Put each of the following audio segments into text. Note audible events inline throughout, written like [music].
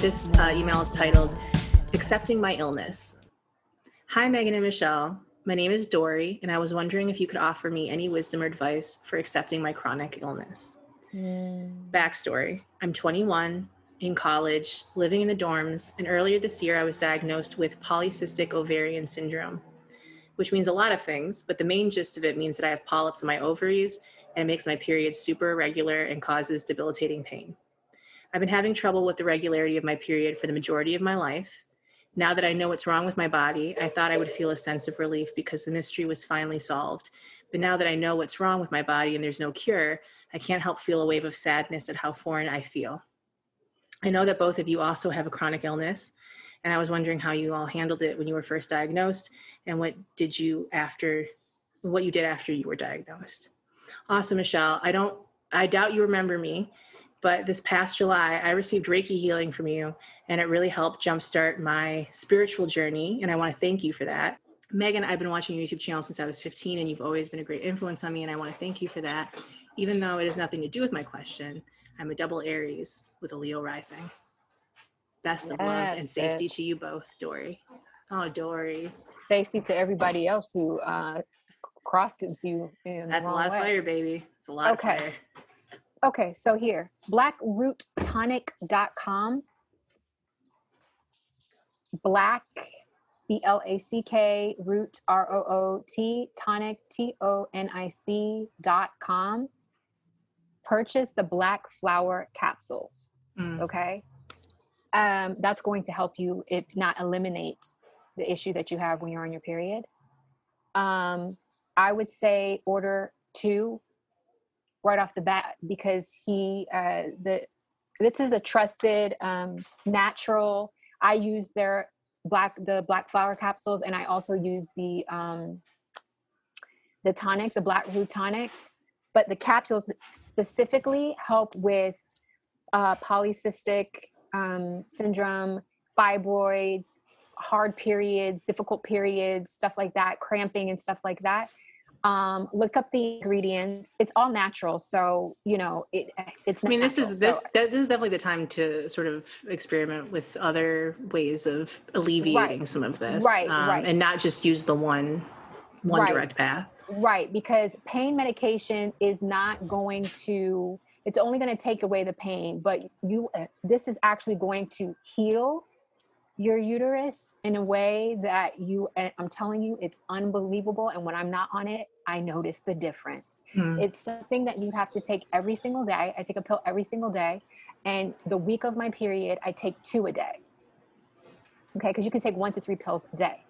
This uh, email is titled Accepting My Illness. Hi, Megan and Michelle. My name is Dory, and I was wondering if you could offer me any wisdom or advice for accepting my chronic illness. Mm. Backstory I'm 21, in college, living in the dorms, and earlier this year I was diagnosed with polycystic ovarian syndrome, which means a lot of things, but the main gist of it means that I have polyps in my ovaries and it makes my period super irregular and causes debilitating pain. I've been having trouble with the regularity of my period for the majority of my life. Now that I know what's wrong with my body, I thought I would feel a sense of relief because the mystery was finally solved. But now that I know what's wrong with my body and there's no cure, I can't help feel a wave of sadness at how foreign I feel. I know that both of you also have a chronic illness, and I was wondering how you all handled it when you were first diagnosed and what did you after what you did after you were diagnosed. Awesome, Michelle. I don't I doubt you remember me, but this past July, I received Reiki healing from you, and it really helped jumpstart my spiritual journey. And I want to thank you for that. Megan, I've been watching your YouTube channel since I was 15, and you've always been a great influence on me, and I want to thank you for that. Even though it has nothing to do with my question, I'm a double Aries with a Leo rising. Best of love and safety bitch. to you both, Dory. Oh, Dory. Safety to everybody else who uh, crosses you in That's a lot of fire, baby. It's a lot Okay. of fire. Okay, so here, blackroottonic.com. Black, B L A C K, root, R O O T, tonic, T O N I C dot com. Purchase the black flower capsules. Mm. Okay. Um, that's going to help you, if not eliminate the issue that you have when you're on your period. Um, I would say order two right off the bat because he uh the this is a trusted um natural i use their black the black flower capsules and i also use the um the tonic the black root tonic but the capsules specifically help with uh polycystic um syndrome fibroids hard periods difficult periods stuff like that cramping and stuff like that um look up the ingredients it's all natural so you know it it's I mean, this is this so- this is definitely the time to sort of experiment with other ways of alleviating Right. some of this, Right, um, right. and not just use the one one Right. direct path. right because pain medication is not going to it's only going to take away the pain but you uh, this is actually going to heal your uterus in a way that you and i'm telling you it's unbelievable and when i'm not on it i notice the difference. Mm. it's something that you have to take every single day. I take a pill every single day and the week of my period i take two a day. Okay because you can take one to three pills a day.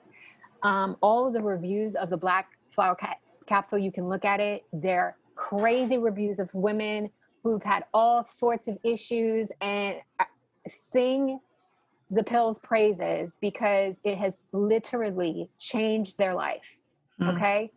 Um, all of the reviews of the black flower ca- capsule you can look at it. They're crazy reviews of women who've had all sorts of issues and uh, sing the pill's praises because it has literally changed their life Mm. okay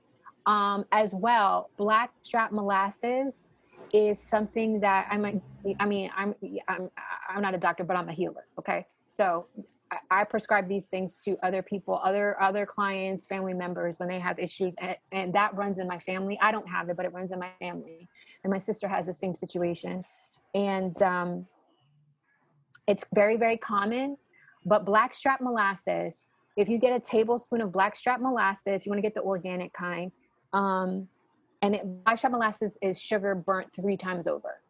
um as well black strap molasses is something that i'm I mean i'm i'm i'm not a doctor but i'm a healer okay so I- I prescribe these things to other people, other other clients, family members when they have issues, and, and that runs in my family. I don't have it, but it runs in my family, and my sister has the same situation, and um, it's very very common. But blackstrap molasses, if you get a tablespoon of blackstrap molasses, you want to get the organic kind, um, and it, blackstrap molasses is sugar burnt three times over.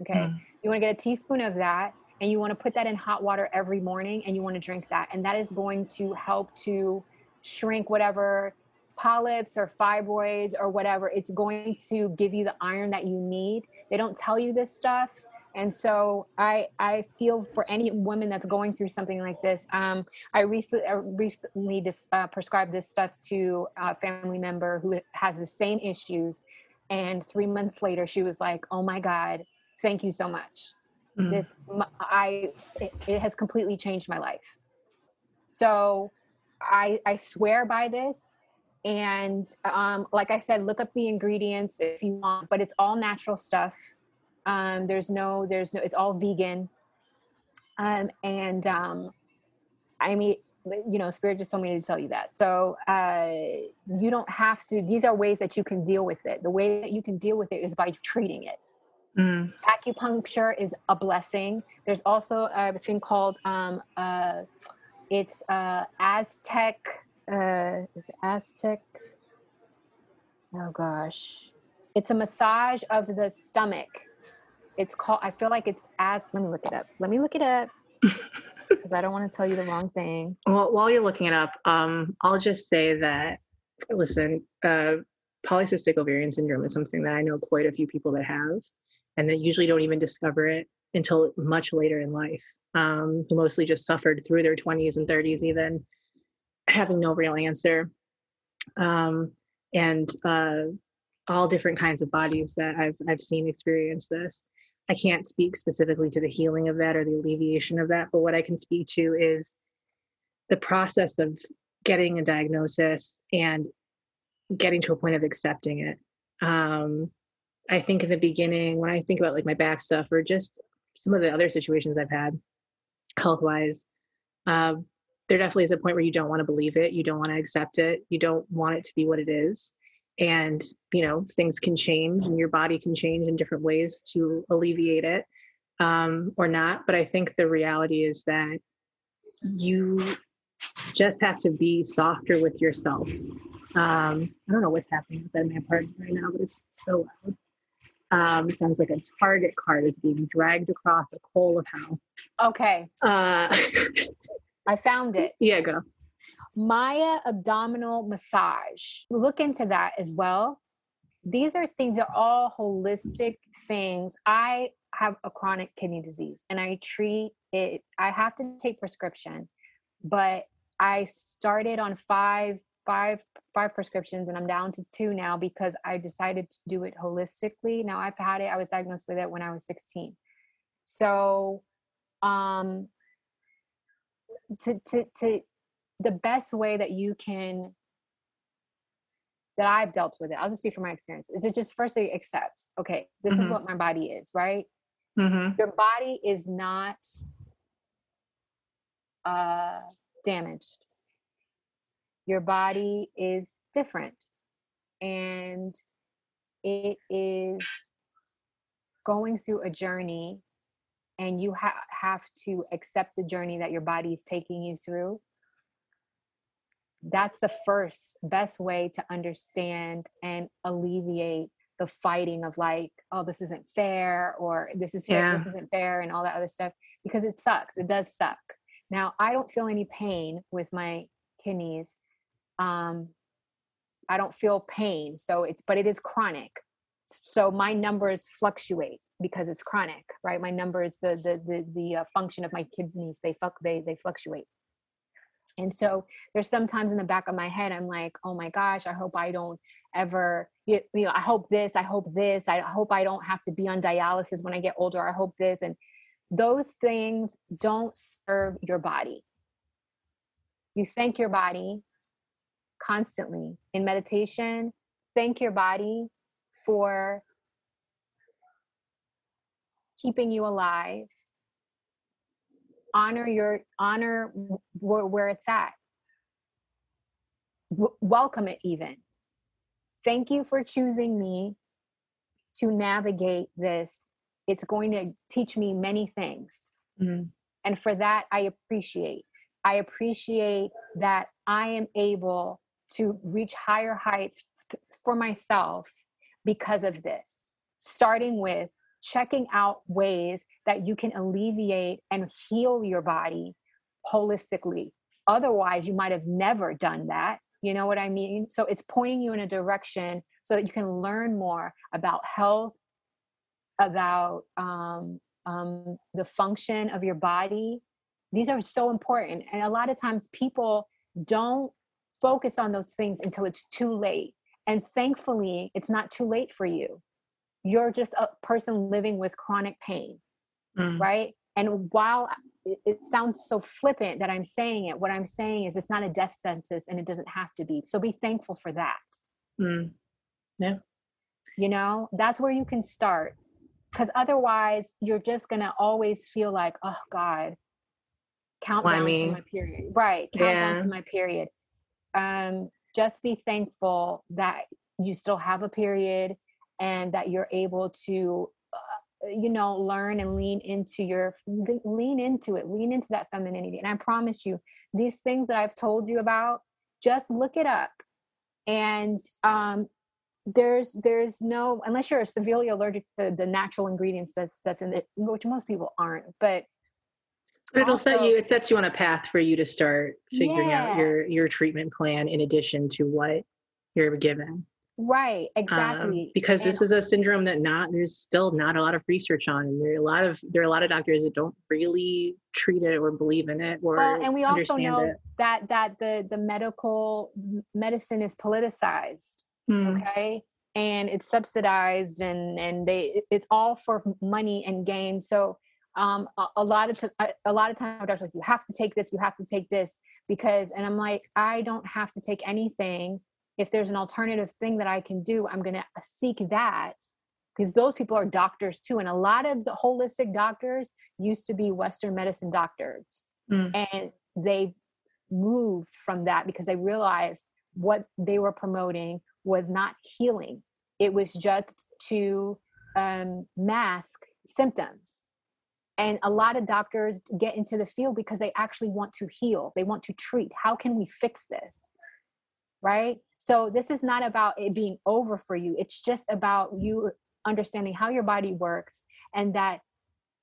Okay, Mm. you want to get a teaspoon of that and you want to put that in hot water every morning and you want to drink that and that is going to help to shrink whatever polyps or fibroids or whatever it's going to give you the iron that you need they don't tell you this stuff and so i i feel for any woman that's going through something like this um, i recently, uh, recently dis, uh, prescribed this stuff to a family member who has the same issues. And three months later she was like oh my god thank you so much. Mm. this I it, it has completely changed my life. So i i swear by this. And um like i said look up the ingredients if you want but it's all natural stuff um there's no there's no it's all vegan um and um i mean you know spirit just told me to tell you that so uh you don't have to these are ways that you can deal with it the way that you can deal with it is by treating it Mm. Acupuncture is a blessing. There's also a thing called um, uh, it's uh, Aztec. Uh, is it Aztec? Oh gosh, it's a massage of the stomach. It's called. I feel like it's as. Let me look it up. Let me look it up [laughs] because I don't want to tell you the wrong thing. Well, while you're looking it up, um, I'll just say that listen, uh, polycystic ovarian syndrome is something that I know quite a few people that have, and that usually don't even discover it until much later in life. Um, who mostly just suffered through their 20s and 30s, even having no real answer. Um, and uh, all different kinds of bodies that I've I've seen experience this. I can't speak specifically to the healing of that or the alleviation of that, but what I can speak to is the process of getting a diagnosis and getting to a point of accepting it. Um, I think in the beginning, when I think about like my back stuff or just some of the other situations I've had health wise, um, there definitely is a point where you don't want to believe it. You don't want to accept it. You don't want it to be what it is. And, you know, things can change and your body can change in different ways to alleviate it um, or not. But I think the reality is that you just have to be softer with yourself. Um, I don't know what's happening inside my apartment right now, but it's so loud. Um, sounds like a target card is being dragged across a coal of hell. Okay. Uh, [laughs] I found it. Yeah, go. Maya abdominal massage. Look into that as well. These are things are all holistic things. I have a chronic kidney disease and I treat it. I have to take prescription, but I started on five five five prescriptions and I'm down to two now because I decided to do it holistically. Now I've had it. I was diagnosed with it when I was 16. So um to to to the best way that you can that I've dealt with it, I'll just speak from my experience, is it just firstly accept, okay, this mm-hmm. is what my body is, right? Mm-hmm. Your body is not uh, damaged your body is different and it is going through a journey and you ha- have to accept the journey that your body is taking you through that's the first best way to understand and alleviate the fighting of like oh this isn't fair or this is fair, yeah. this isn't fair and all that other stuff because it sucks it does suck now i don't feel any pain with my kidneys um, I don't feel pain. So it's, but it is chronic. So my numbers fluctuate because it's chronic, right? My numbers, the the the the uh, function of my kidneys, they fuck they they fluctuate. And so there's sometimes in the back of my head, I'm like, oh my gosh, I hope I don't ever, you know, I hope this, I hope this, I hope I don't have to be on dialysis when I get older. I hope this. And those things don't serve your body. You thank your body constantly in meditation. Thank your body for keeping you alive. Honor your honor where, where it's at. W- welcome it even. Thank you for choosing me to navigate this. It's going to teach me many things. Mm-hmm. And for that, I appreciate. I appreciate that I am able to reach higher heights for myself because of this, starting with checking out ways that you can alleviate and heal your body holistically. Otherwise, you might have never done that. You know what I mean? So it's pointing you in a direction so that you can learn more about health, about um, um, the function of your body. These are so important. And a lot of times people don't focus on those things until it's too late. And thankfully, it's not too late for you. You're just a person living with chronic pain, mm. right? And while it, sounds so flippant that I'm saying it, what I'm saying is it's not a death sentence and it doesn't have to be. So be thankful for that. Mm. Yeah. You know, that's where you can start. Because otherwise, you're just going to always feel like, oh, God, countdown well, to my period. Right. Countdown yeah. to my period um, just be thankful that you still have a period and that you're able to uh, you know learn and lean into your lean into it lean into that femininity. And i promise you these things that i've told you about just look it up. And um there's there's no unless you're severely allergic to the natural ingredients that's that's in it which most people aren't but but it'll also, set you it sets you on a path for you to start figuring yeah. out your your treatment plan in addition to what you're given right um, exactly um, because and, this is a syndrome that not there's still not a lot of research on and there are a lot of there are a lot of doctors that don't really treat it or believe in it or well, and we also know it. that that the the medical medicine is politicized mm. okay and it's subsidized and and they it's all for money and gain so um, a, a, lot of t- a lot of times doctors like you have to take this you have to take this because and i'm like i don't have to take anything if there's an alternative thing that i can do i'm going to seek that because those people are doctors too and a lot of the holistic doctors used to be western medicine doctors mm. and they moved from that because they realized what they were promoting was not healing it was just to um, mask symptoms and a lot of doctors get into the field because they actually want to heal, they want to treat. How can we fix this? Right? So, this is not about it being over for you. It's just about you understanding how your body works and that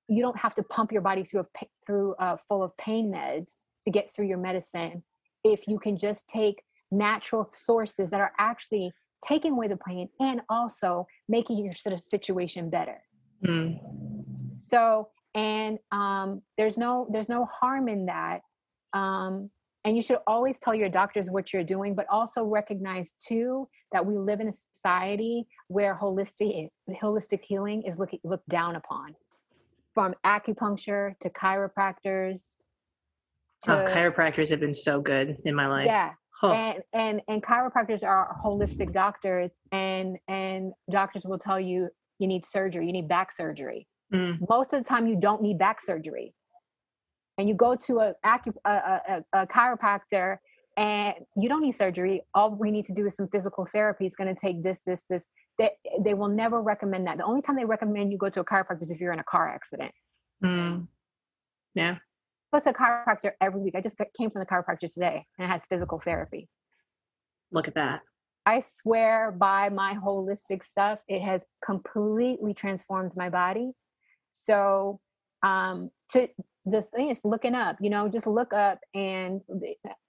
you don't have to pump your body through a, through a full of pain meds to get through your medicine if you can just take natural sources that are actually taking away the pain and also making your sort of situation better. Mm. So and um, there's no there's no harm in that um, and you should always tell your doctors what you're doing but also recognize too that we live in a society where holistic holistic healing is looked looked down upon from acupuncture to chiropractors to, oh, chiropractors have been so good in my life yeah Huh. And, and and chiropractors are holistic doctors and and doctors will tell you you need surgery you need back surgery Mm. Most of the time, you don't need back surgery. And you go to a, a, a, a chiropractor and you don't need surgery. All we need to do is some physical therapy. It's going to take this, this, this. They, they will never recommend that. The only time they recommend you go to a chiropractor is if you're in a car accident. Mm. Yeah. Plus a chiropractor every week. I just came from the chiropractor today and I had physical therapy. Look at that. I swear by my holistic stuff, it has completely transformed my body. So um, to just just looking up, you know, just look up. And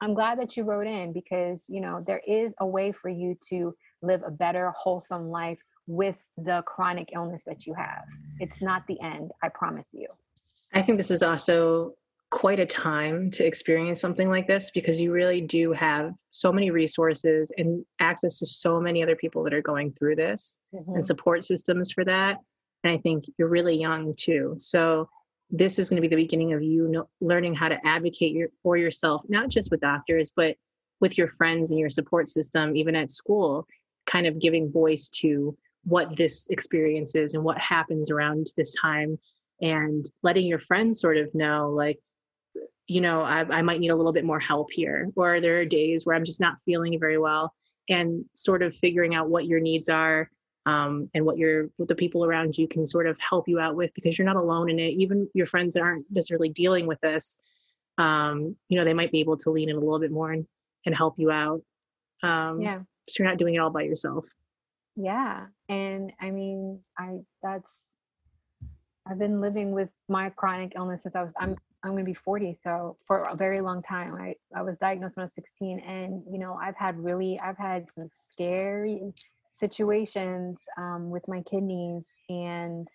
I'm glad that you wrote in because you know there is a way for you to live a better, wholesome life with the chronic illness that you have. It's not the end, I promise you. I think this is also quite a time to experience something like this because you really do have so many resources and access to so many other people that are going through this mm-hmm. and support systems for that and I think you're really young too. So this is going to be the beginning of you know, learning how to advocate your, for yourself, not just with doctors, but with your friends and your support system, even at school, kind of giving voice to what this experience is and what happens around this time and letting your friends sort of know like you know I, I might need a little bit more help here or there are days where i'm just not feeling very well and sort of figuring out what your needs are um, and what your what the people around you can sort of help you out with because you're not alone in it. Even your friends that aren't necessarily dealing with this um, you know they might be able to lean in a little bit more and, and help you out um, yeah. so you're not doing it all by yourself. Yeah and i mean i that's i've been living with my chronic illness since i was i'm i'm going to be 40 so for a very long time i i was diagnosed when i was 16 and you know i've had really i've had some scary situations um, with my kidneys, and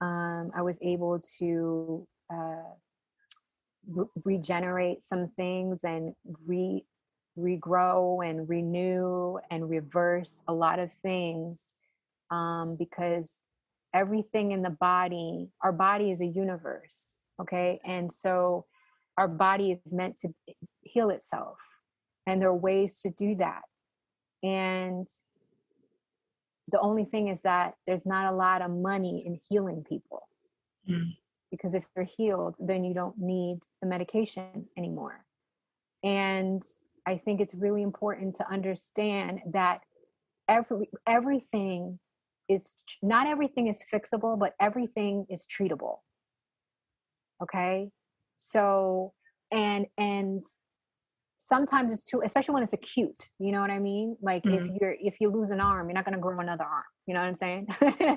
um, I was able to uh, re- regenerate some things and re regrow and renew and reverse a lot of things um, because everything in the body, our body is a universe, okay, and so our body is meant to heal itself, and there are ways to do that. And the only thing is that there's not a lot of money in healing people mm. because if you're healed then you don't need the medication anymore and i think it's really important to understand that every everything is not everything is fixable, but everything is treatable. Okay. So, and, and, sometimes it's too especially when it's acute you know what i mean like mm-hmm. if you're if you lose an arm you're not going to grow another arm you know what i'm saying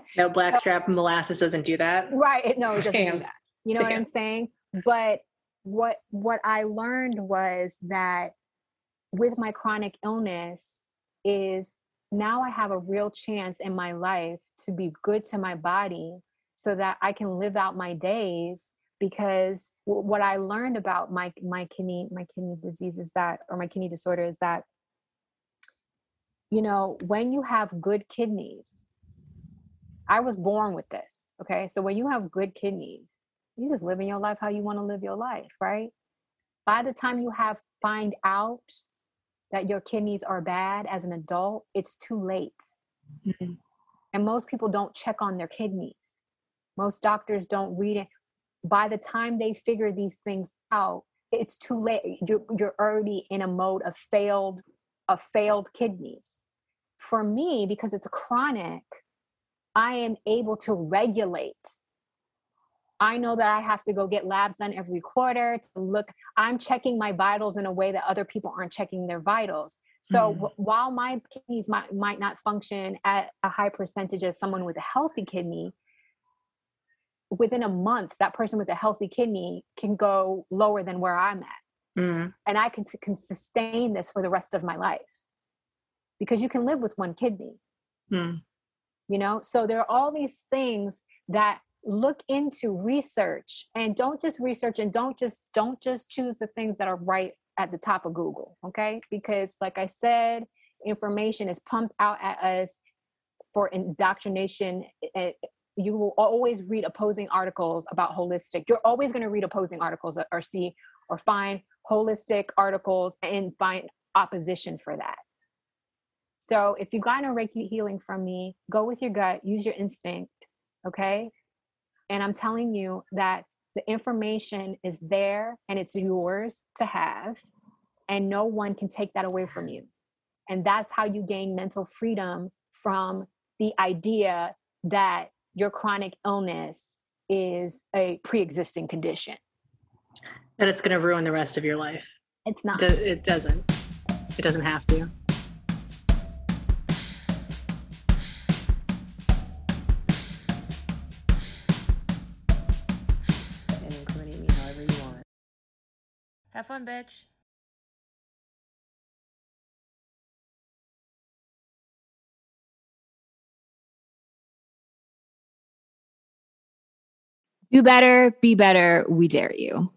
[laughs] no blackstrap so, molasses doesn't do that right no it doesn't Damn. do that you know Damn. what i'm saying but what what i learned was that with my chronic illness is now I have a real chance in my life to be good to my body so that I can live out my days because what I learned about my my kidney my kidney disease is that or my kidney disorder is that you know when you have good kidneys I was born with this okay so when you have good kidneys you just living your life how you want to live your life right by the time you have find out that your kidneys are bad as an adult, it's too late. Mm-hmm. And most people don't check on their kidneys. Most doctors don't read it. By the time they figure these things out, it's too late. You're, you're already in a mode of failed, of failed kidneys. For me, because it's chronic, I am able to regulate I know that I have to go get labs done every quarter to look. I'm checking my vitals in a way that other people aren't checking their vitals. So mm while my kidneys might, might not function at a high percentage as someone with a healthy kidney, within a month, that person with a healthy kidney can go lower than where I'm at. mm And I can, can sustain this for the rest of my life because you can live with one kidney. Mm. You know, so there are all these things that look into research and don't just research and don't just don't just choose the things that are right at the top of google okay because like i said information is pumped out at us for indoctrination eh, you will always read opposing articles about holistic you're always going to read opposing articles or see or find holistic articles and find opposition for that so if you've gotten a reiki healing from me go with your gut use your instinct okay and I'm telling you that the information is there and it's yours to have, and no one can take that away from you. And that's how you gain mental freedom from the idea that your chronic illness is a pre existing condition. That it's going to ruin the rest of your life. It's not. It doesn't. It doesn't have to. Have fun, bitch. Do better, be better, we dare you.